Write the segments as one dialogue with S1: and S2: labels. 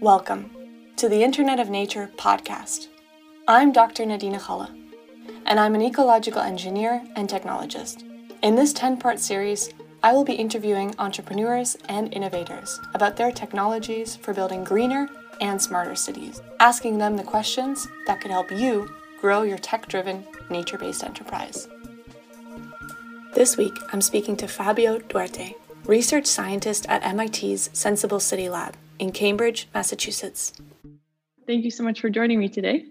S1: Welcome to the Internet of Nature podcast. I'm Dr. Nadina Galle, and I'm an ecological engineer and technologist. In this 10 part series, I will be interviewing entrepreneurs and innovators about their technologies for building greener and smarter cities, asking them the questions that could help you grow your tech driven, nature based enterprise. This week, I'm speaking to Fabio Duarte, research scientist at MIT's Senseable City Lab in Cambridge, Massachusetts. Thank you so much for joining me today.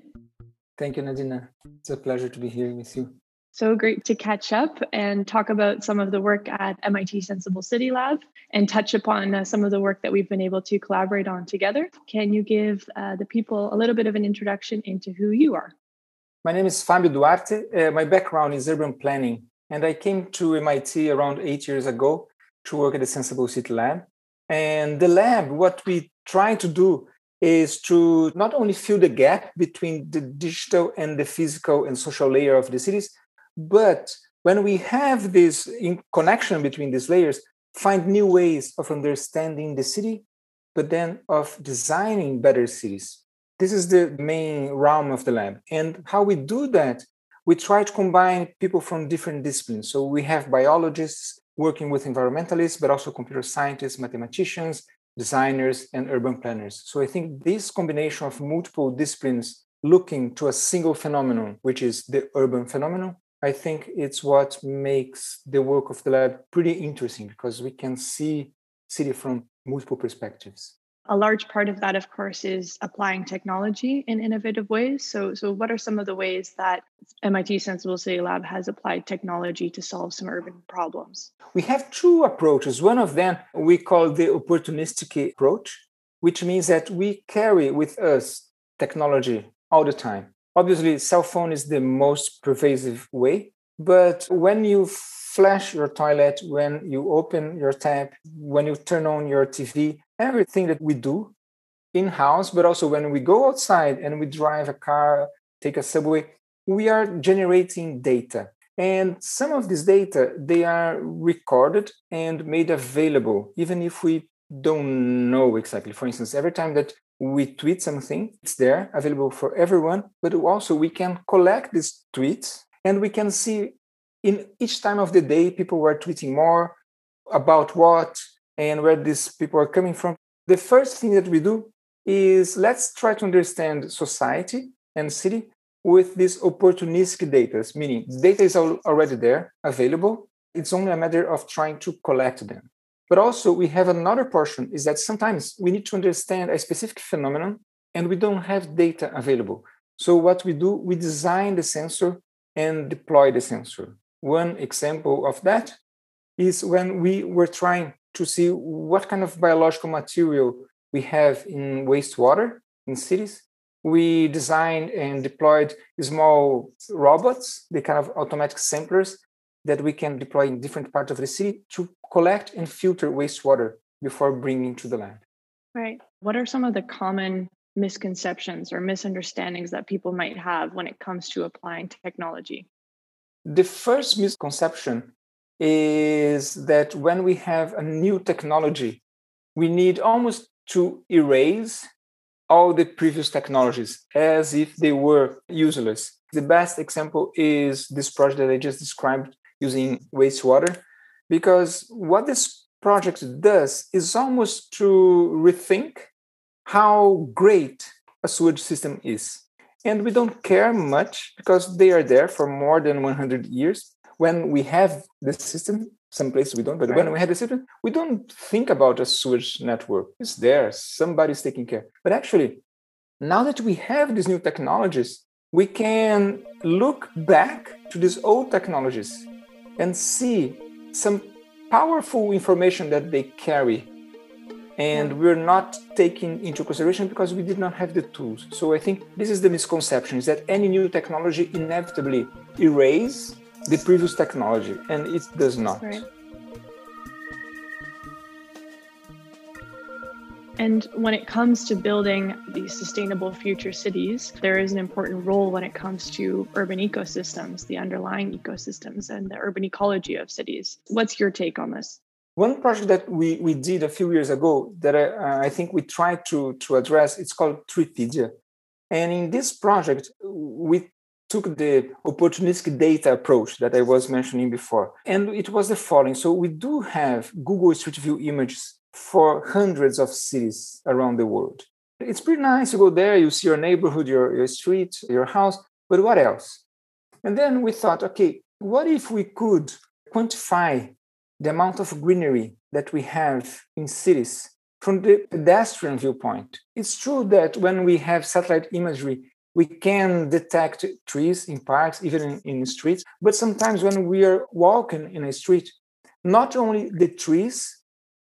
S2: Thank you, Nadina. It's a pleasure to be here with you.
S1: So great to catch up and talk about some of the work at MIT Senseable City Lab and touch upon uh, some of the work that we've been able to collaborate on together. Can you give uh, the people a little bit of an introduction into who you are?
S2: My name is Fabio Duarte. Uh, my background is urban planning, and I came to MIT around eight years ago to work at the Senseable City Lab. And the lab, what we try to do is to not only fill the gap between the digital and the physical and social layer of the cities, but when we have this in connection between these layers, find new ways of understanding the city, but then of designing better cities. This is the main realm of the lab. And how we do that, we try to combine people from different disciplines. So we have biologists working with environmentalists, but also computer scientists, mathematicians, designers, and urban planners. So I think this combination of multiple disciplines looking to a single phenomenon, which is the urban phenomenon, I think it's what makes the work of the lab pretty interesting because we can see city from multiple perspectives.
S1: A large part of that, of course, is applying technology in innovative ways. So, so what are some of the ways that MIT Senseable City Lab has applied technology to solve some urban problems?
S2: We have two approaches. One of them we call the opportunistic approach, which means that we carry with us technology all the time obviously cell phone is the most pervasive way but when you flash your toilet when you open your tap when you turn on your tv everything that we do in house but also when we go outside and we drive a car take a subway we are generating data. And some of this data they are recorded and made available even if we don't know exactly. For instance every time that we tweet something, it's there available for everyone, but also we can collect these tweets and we can see in each time of the day people were tweeting more about what and where these people are coming from. The first thing that we do is let's try to understand society and city with this opportunistic data, meaning data is already there, available. It's only a matter of trying to collect them. But also, we have another portion is that sometimes we need to understand a specific phenomenon and we don't have data available. So, what we do, we design the sensor and deploy the sensor. One example of that is when we were trying to see what kind of biological material we have in wastewater in cities. We designed and deployed small robots, the kind of automatic samplers that we can deploy in different parts of the city to collect and filter wastewater before bringing to the land.
S1: Right. What are some of the common misconceptions or misunderstandings that people might have when it comes to applying technology?
S2: The first misconception is that when we have a new technology, we need almost to erase all the previous technologies as if they were useless. The best example is this project that I just described using wastewater because what this project does is almost to rethink how great a sewage system is. And we don't care much because they are there for more than 100 years. When we have the system, some places we don't, but right. when we have the system, we don't think about a sewage network. It's there, somebody's taking care. But actually, now that we have these new technologies, we can look back to these old technologies and see some powerful information that they carry and we're not taking into consideration because we did not have the tools so i think this is the misconception is that any new technology inevitably erase the previous technology and it does not right.
S1: And when it comes to building these sustainable future cities, there is an important role when it comes to urban ecosystems, the underlying ecosystems, and the urban ecology of cities. What's your take on this?
S2: One project that we, we did a few years ago that I, I think we tried to, to address, it's called Treepedia. And in this project, we took the opportunistic data approach that I was mentioning before. And it was the following. So we do have Google Street View images for hundreds of cities around the world. It's pretty nice. You go there, you see your neighborhood, your, your street, your house, but what else? And then we thought, okay, what if we could quantify the amount of greenery that we have in cities from the pedestrian viewpoint? It's true that when we have satellite imagery, we can detect trees in parks, even in, in streets, but sometimes when we are walking in a street, not only the trees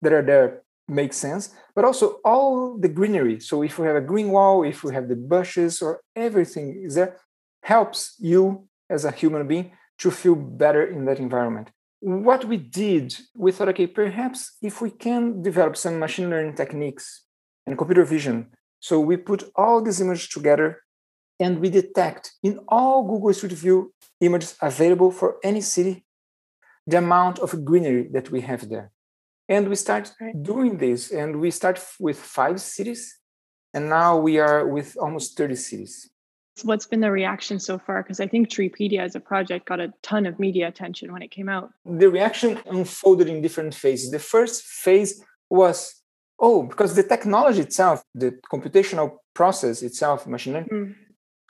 S2: that are there make sense, but also all the greenery. So if we have a green wall, if we have the bushes or everything is there, helps you as a human being to feel better in that environment. What we did, we thought, okay, perhaps if we can develop some machine learning techniques and computer vision, so we put all these images together and we detect in all Google Street View images available for any city the amount of greenery that we have there. And we start doing this, and we start with five cities, and now we are with almost 30 cities.
S3: What's been the reaction so far? Because I think Treepedia as a project got a ton of media attention when it came out.
S2: The reaction unfolded in different phases. The first phase was, oh, because the technology itself, the computational process itself, machine learning, mm.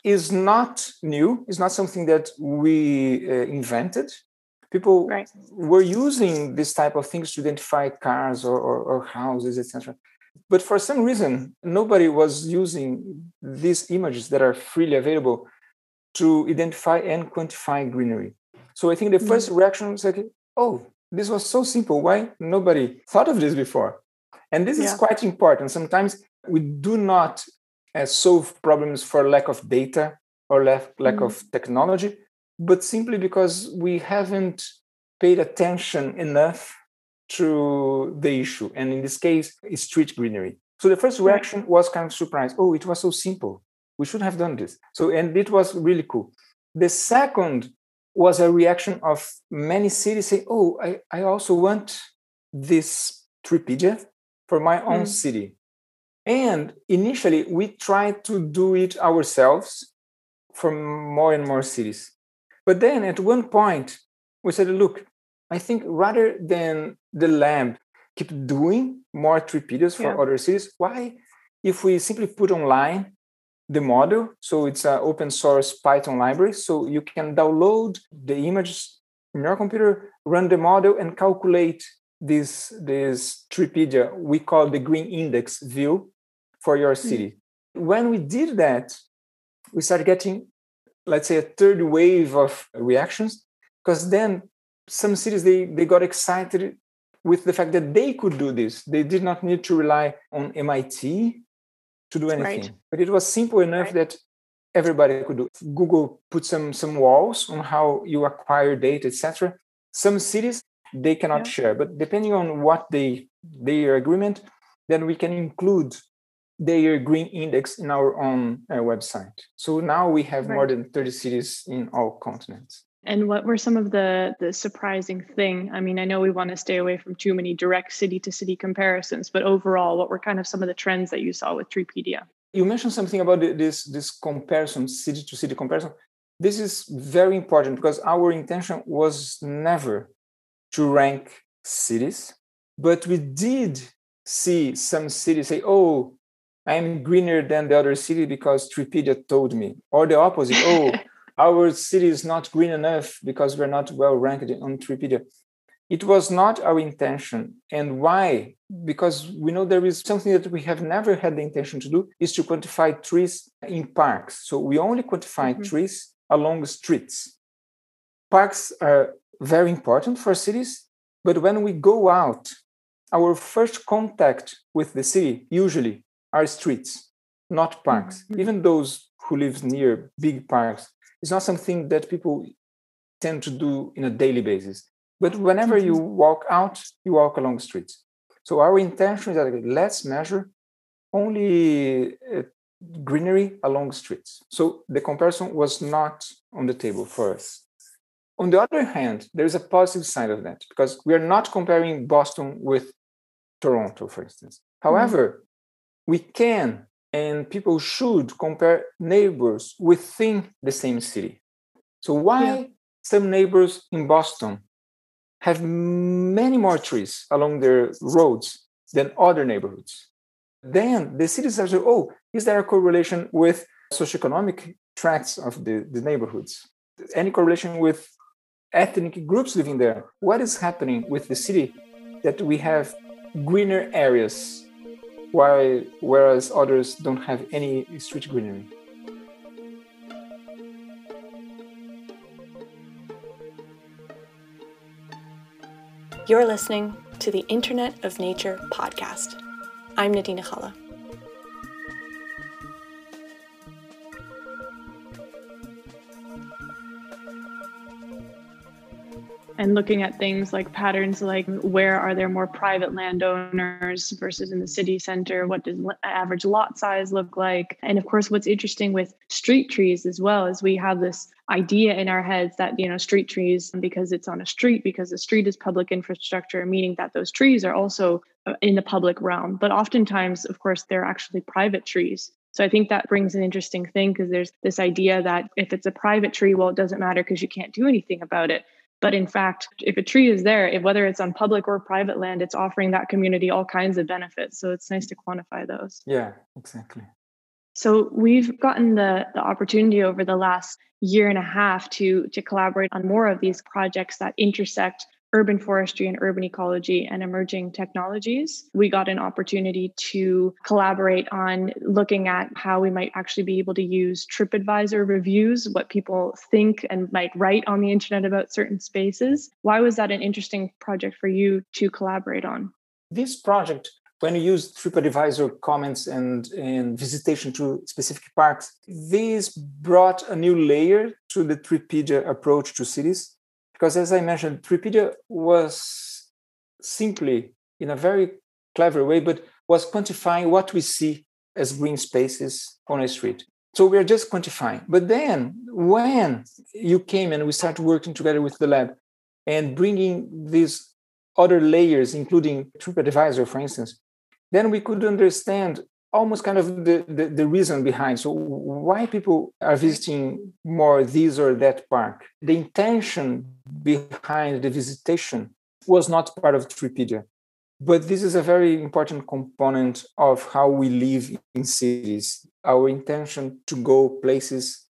S2: is not new. It's not something that we uh, invented people right. were using this type of things to identify cars or, or, or houses etc but for some reason nobody was using these images that are freely available to identify and quantify greenery so i think the 1st mm-hmm. reaction was like oh this was so simple why nobody thought of this before and this yeah. is quite important sometimes we do not uh, solve problems for lack of data or lack, lack mm. of technology but simply because we haven't paid attention enough to the issue. And in this case, it's street greenery. So the first reaction was kind of surprise. Oh, it was so simple. We should have done this. So, and it was really cool. The second was a reaction of many cities saying, Oh, I, I also want this Treepedia for my own mm. city. And initially, we tried to do it ourselves for more and more cities. But then at one point, we said, look, I think rather than the lab keep doing more Treepedias for yeah. other cities, why if we simply put online the model, so it's an open source Python library, so you can download the images in your computer, run the model, and calculate this this Treepedia we call the green index view for your hmm. city. Mm-hmm. When we did that, we started getting let's say a third wave of reactions because then some cities they, they got excited with the fact that they could do this they did not need to rely on mit to do anything right. but it was simple enough right. that everybody could do google put some some walls on how you acquire data etc some cities they cannot yeah. share but depending on what they their agreement then we can include their green index in our own uh, website. So now we have right. more than 30 cities in all continents.
S3: And what were some of the the surprising thing? I mean, I know we want to stay away from too many direct city to city comparisons, but overall, what were kind of some of the trends that you saw with Treepedia?
S2: You mentioned something about this this comparison, city to city comparison. This is very important because our intention was never to rank cities, but we did see some cities say, "Oh, I'm greener than the other city because Treepedia told me, or the opposite. Oh, our city is not green enough because we're not well ranked on Treepedia. It was not our intention. And why? Because we know there is something that we have never had the intention to do is to quantify trees in parks. So we only quantify mm-hmm. trees along streets. Parks are very important for cities, but when we go out, our first contact with the city usually are streets, not parks. Mm-hmm. Even those who live near big parks, it's not something that people tend to do in a daily basis. But whenever you mm-hmm. walk out, you walk along streets. So our intention is that let's measure only uh, greenery along streets. So the comparison was not on the table for us. On the other hand, there's a positive side of that because we are not comparing Boston with Toronto, for instance. Mm-hmm. However, mm-hmm. we can and people should compare neighbors within the same city. So, why yeah. some neighbors in Boston have many more trees along their roads than other neighborhoods? Then the cities are, saying, oh, is there a correlation with socioeconomic tracts of the, the neighborhoods? Any correlation with ethnic groups living there? What is happening with the city that we have greener areas while whereas others don't have any street greenery.
S3: You're listening to the Internet of Nature podcast. I'm Nadina Galle.
S1: And looking at things like patterns like where are there more private landowners versus in the city center? What does average lot size look like? And of course what's interesting with street trees as well is we have this idea in our heads that you know street trees because it's on a street because the street is public infrastructure meaning that those trees are also uh, in the public realm. But oftentimes of course they're actually private trees. So I think that brings an interesting thing because there's this idea that if it's a private tree, well, it doesn't matter because you can't do anything about it. But in fact, if a tree is there, if, whether it's on public or private land, it's offering that community all kinds of benefits. So it's nice to quantify those.
S2: Yeah, exactly.
S1: So we've gotten the, the opportunity over the last year and a half to to collaborate on more of these projects that intersect urban forestry and urban ecology and emerging technologies. We got an opportunity to collaborate on looking at how we might actually be able to use TripAdvisor reviews, what people think and might write on the internet about certain spaces. Why was that an interesting project for you to collaborate on?
S2: This project when you use TripAdvisor comments and, and visitation to specific parks, this brought a new layer to the Treepedia approach to cities because as I mentioned, Treepedia was simply in a very clever way, but was quantifying what we see as green spaces on a street. So we are just quantifying. But then when you came and we started working together with the lab and bringing these other layers, including TripAdvisor, for instance, then we could understand almost kind of the, the, the, reason behind. So why people are visiting more this or that park. The intention behind the visitation was not part of Treepedia. But this is a very important component of how we live in cities. Our intention to go places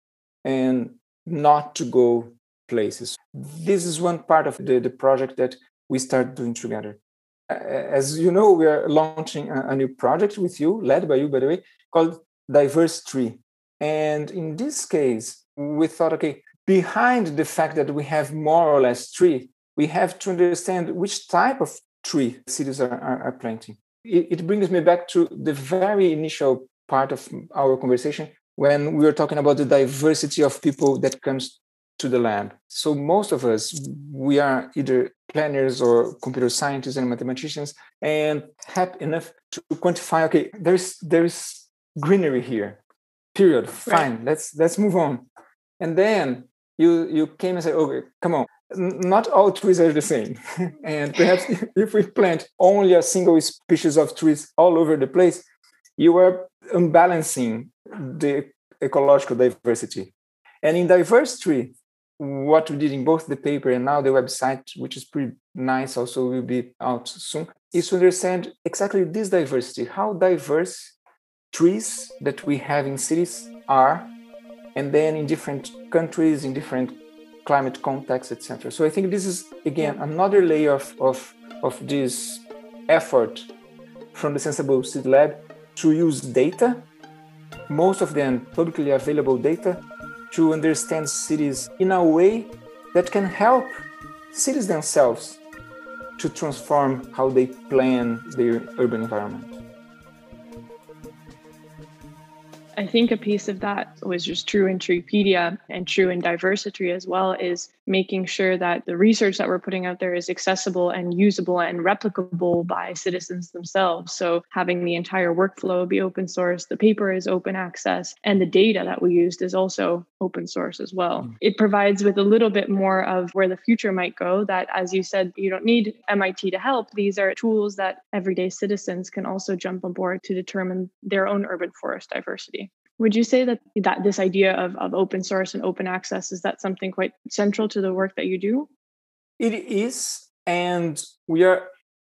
S2: and not to go places. This is one part of the, the project that we start doing together as you know, we are launching a, a, new project with you, led by you, by the way, called Diverse Tree. And in this case, we thought, okay, behind the fact that we have more or less tree, we have to understand which type of tree cities are, are, are planting. It, it brings me back to the very initial part of our conversation when we were talking about the diversity of people that comes to the lab. So most of us, we are either planners or computer scientists and mathematicians, and happy enough to quantify. Okay, there's there's greenery here. Period. Fine. Right. Let's let's move on. And then you you came and said, okay, come on. Not all trees are the same, and perhaps if we plant only a single species of trees all over the place, you are unbalancing the ecological diversity. And in diverse tree, what we did in both the paper and now the website, which is pretty nice, also will be out soon, is to understand exactly this diversity, how diverse trees that we have in cities are, and then in different countries, in different climate contexts, etc. So I think this is again another layer of, of, of this effort from the Senseable City Lab to use data, most of them publicly available data, to understand cities in a way that can help cities themselves to transform how they plan their urban environment.
S1: I think a piece of that was just true in Treepedia and true in diversity as well is making sure that the research that we're putting out there is accessible and usable and replicable by citizens themselves. So having the entire workflow be open source, the paper is open access, and the data that we used is also open source as well. Mm. It provides with a little bit more of where the future might go that as you said, you don't need MIT to help. These are tools that everyday citizens can also jump on board to determine their own urban forest diversity. Would you say that that this idea of, of open source and open access is that something quite central to the work that you do?
S2: It is, and we are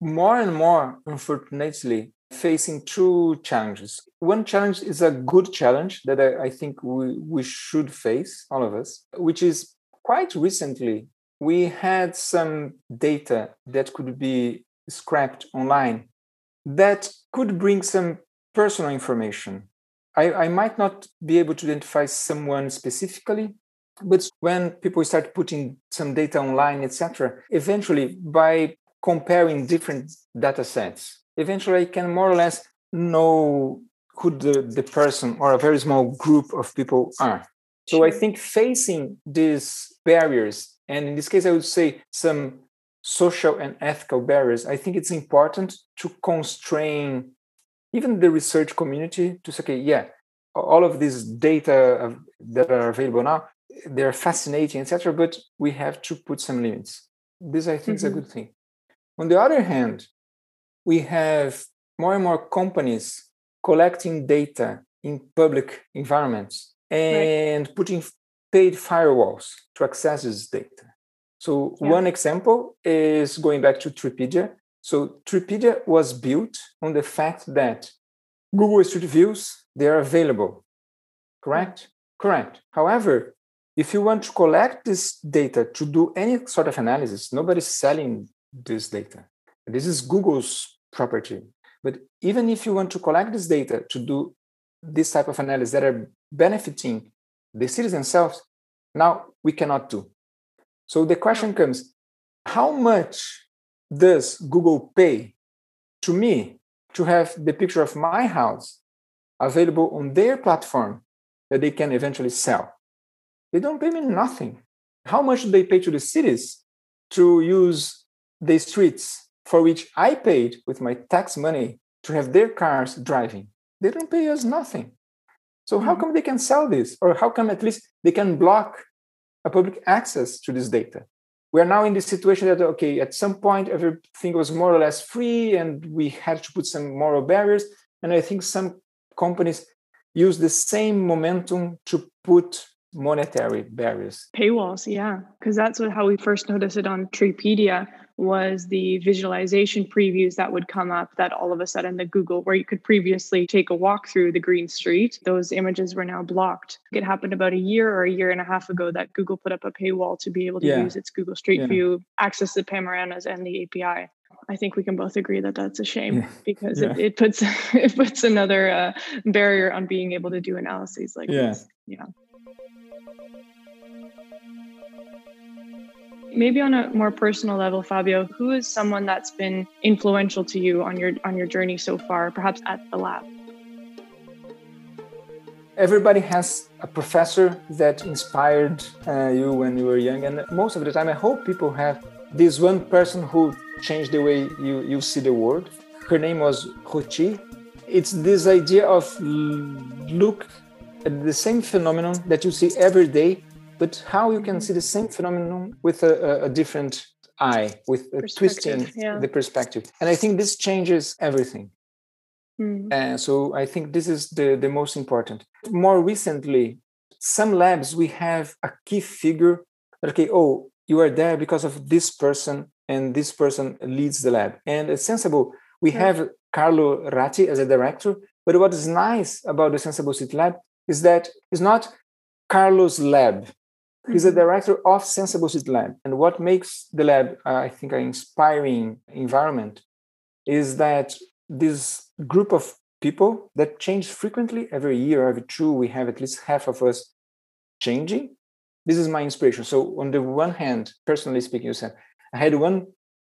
S2: more and more, unfortunately, facing two challenges. One challenge is a good challenge that I, I think we, we should face, all of us, which is quite recently we had some data that could be scrapped online that could bring some personal information I, I might not be able to identify someone specifically, but when people start putting some data online, etc., eventually by comparing different data sets, eventually I can more or less know who the, the person or a very small group of people are. So I think facing these barriers, and in this case, I would say some social and ethical barriers, I think it's important to constrain even the research community to say, okay, yeah, all of these data that are available now, they're fascinating, etc. But we have to put some limits. This, I think, mm-hmm. is a mm-hmm. good thing. On the other hand, we have more and more companies collecting data in public environments and right. putting paid firewalls to access this data. So yeah. one example is going back to Treepedia. So Treepedia was built on the fact that Google Street Views, they are available, correct? Correct. However, if you want to collect this data to do any sort of analysis, nobody's selling this data. This is Google's property. But even if you want to collect this data to do this type of analysis that are benefiting the cities themselves, now we cannot do. So the question comes how much does Google pay to me to have the picture of my house available on their platform that they can eventually sell. They don't pay me nothing. How much do they pay to the cities to use the streets for which I paid with my tax money to have their cars driving? They don't pay us nothing. So how mm-hmm. come they can sell this? Or how come at least they can block a public access to this data? We are now in this situation that okay at some point everything was more or less free and we had to put some moral barriers. And i think some companies use the same momentum to put monetary barriers.
S1: Paywalls yeah because that's what, how we first noticed it on treepedia was the visualization previews that would come up that all of a sudden the Google, where you could previously take a walk through the green street, those images were now blocked. It happened about a year or a year and a half ago that Google put up a paywall to be able to yeah. use its Google Street yeah. View, access the panoramas and the API. I think we can both agree that that's a shame yeah. because It, it puts it puts another uh, barrier on being able to do analyses like this. Yeah. Maybe on a more personal level fabio who is someone that's been influential to you on your on your journey so far perhaps at the lab
S2: everybody has a professor that inspired uh, you when you were young and most of the time i hope people have this one person who changed the way you, you see the world her name was Ruchi. it's this idea of look at the same phenomenon that you see every day but how you can see the same phenomenon with a, a different eye, with twisting yeah. the perspective. And I think this changes everything. Mm. And so I think this is the, the most important. More recently, some labs we have a key figure. Okay, oh, you are there because of this person, and this person leads the lab. And at Senseable. we yeah. have Carlo Ratti as a director. But what is nice about the Senseable City Lab is that it's not Carlo's lab. He's a mm-hmm. director of Senseable City Lab. And what makes the lab, uh, I think, an inspiring environment is that this group of people that change frequently every year, every two, we have at least half of us changing. This is my inspiration. So, on the one hand, personally speaking, you said, I had one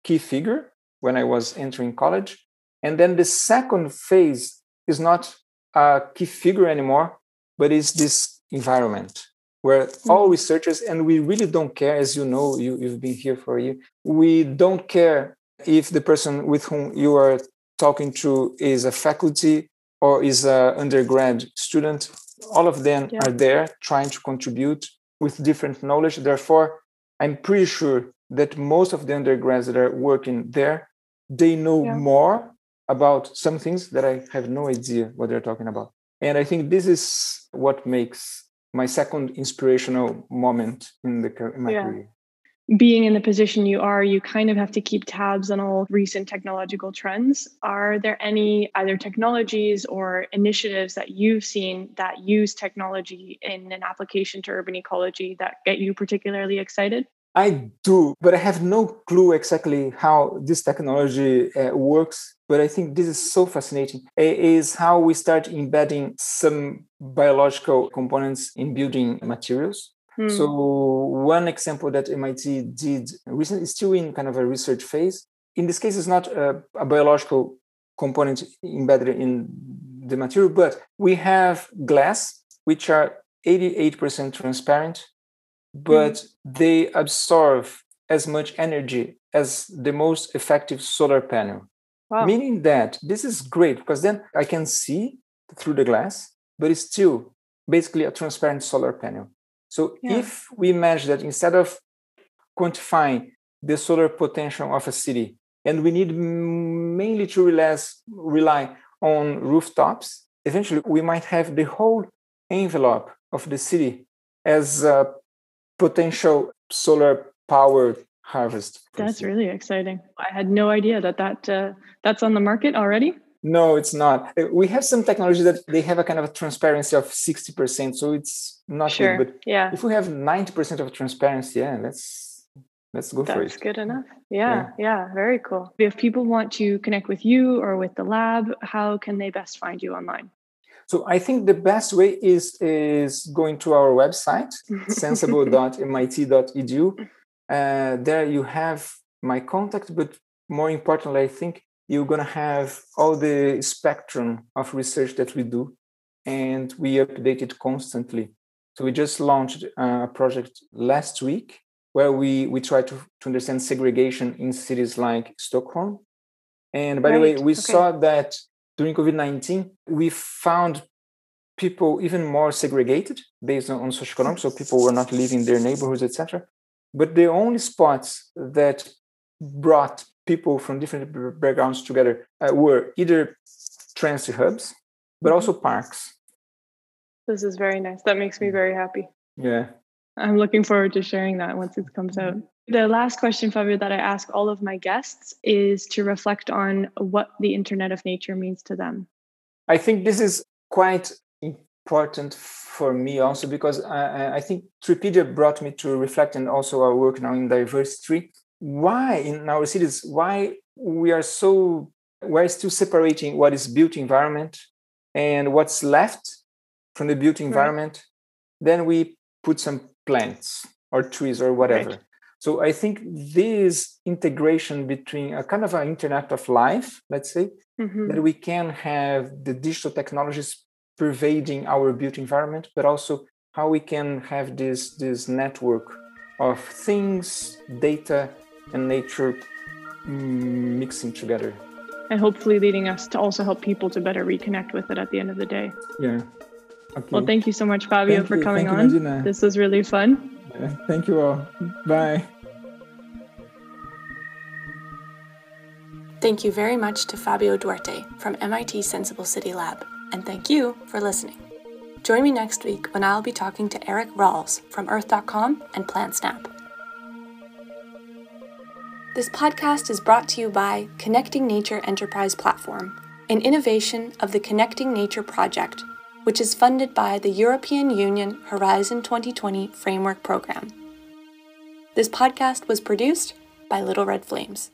S2: key figure when I was entering college. And then the second phase is not a key figure anymore, but is this environment where mm-hmm. all researchers, and we really don't care, as you know, you, you've been here for a year, we don't care if the person with whom you are talking to is a faculty or is an undergrad student. All of them yeah. are there trying to contribute with different knowledge. Therefore, I'm pretty sure that most of the undergrads that are working there, they know yeah. more about some things that I have no idea what they're talking about. And I think this is what makes my second inspirational moment in the in my yeah. career
S1: being in the position you are, you kind of have to keep tabs on all recent technological trends. Are there any either technologies or initiatives that you've seen that use technology in an application to urban ecology that get you particularly excited?
S2: I do, but I have no clue exactly how this technology uh, works. But I think this is so fascinating. It is how we start embedding some biological components in building materials. Hmm. So one example that MIT did recently is still in kind of a research phase. In this case, it's not a, a biological component embedded in the material, but we have glass, which are 88% transparent, but mm. they absorb as much energy as the most effective solar panel. Wow. Meaning that this is great because then I can see through the glass, but it's still basically a transparent solar panel. So yeah. if we imagine that instead of quantifying the solar potential of a city, and we need mainly to rely, rely on rooftops, eventually we might have the whole envelope of the city as a potential solar power harvest.
S1: That's really exciting. I had no idea that that uh, that's on the market already.
S2: No, it's not. Uh, we have some technology that they have a kind of a transparency of 60%. So it's not
S1: sure.
S2: good. But
S1: yeah.
S2: if we have 90% of transparency, yeah, let's let's go
S1: That's
S2: for it.
S1: That's good enough. Yeah, yeah, yeah, very cool. If people want to connect with you or with the lab, how can they best find you online?
S2: So I think the best way is is going to our website, senseable.mit.edu. Uh, there you have my contact, but more importantly, I think you're going to have all the spectrum of research that we do and we update it constantly so we just launched a project last week where we we try to, to understand segregation in cities like stockholm and by right. the way we okay. saw that during covid-19 we found people even more segregated based on, on socioeconomic so people were not living in their neighborhoods etc but the only spots that brought people from different backgrounds together uh, were either transit hubs, but mm-hmm. also parks.
S1: This is very nice. That makes me mm. very happy.
S2: Yeah.
S1: I'm looking forward to sharing that once it comes out. The last question, Fabio, that I ask all of my guests is to reflect on what the Internet of Nature means to them.
S2: I think this is quite important for me also because I, I think Treepedia brought me to reflect and also our work now in diversity why in our cities why we are so we're still separating what is built environment and what's left from the built environment right. then we put some plants or trees or whatever right. So i think this integration between a kind of an internet of life let's say mm-hmm. that we can have the digital technologies pervading our built environment but also how we can have this this network of things data and nature mixing together
S1: and hopefully leading us to also help people to better reconnect with it at the end of the day
S2: yeah
S1: okay. well thank you so much fabio thank for you. coming thank on you, this was really fun
S2: thank you all bye
S3: Thank you very much to Fabio Duarte from MIT Senseable City Lab, and thank you for listening. Join me next week when I'll be talking to Eric Ralls from Earth.com and PlantSnap. This podcast is brought to you by Connecting Nature Enterprise Platform, an innovation of the Connecting Nature Project, which is funded by the European Union Horizon 2020 Framework Program. This podcast was produced by Little Red Flames.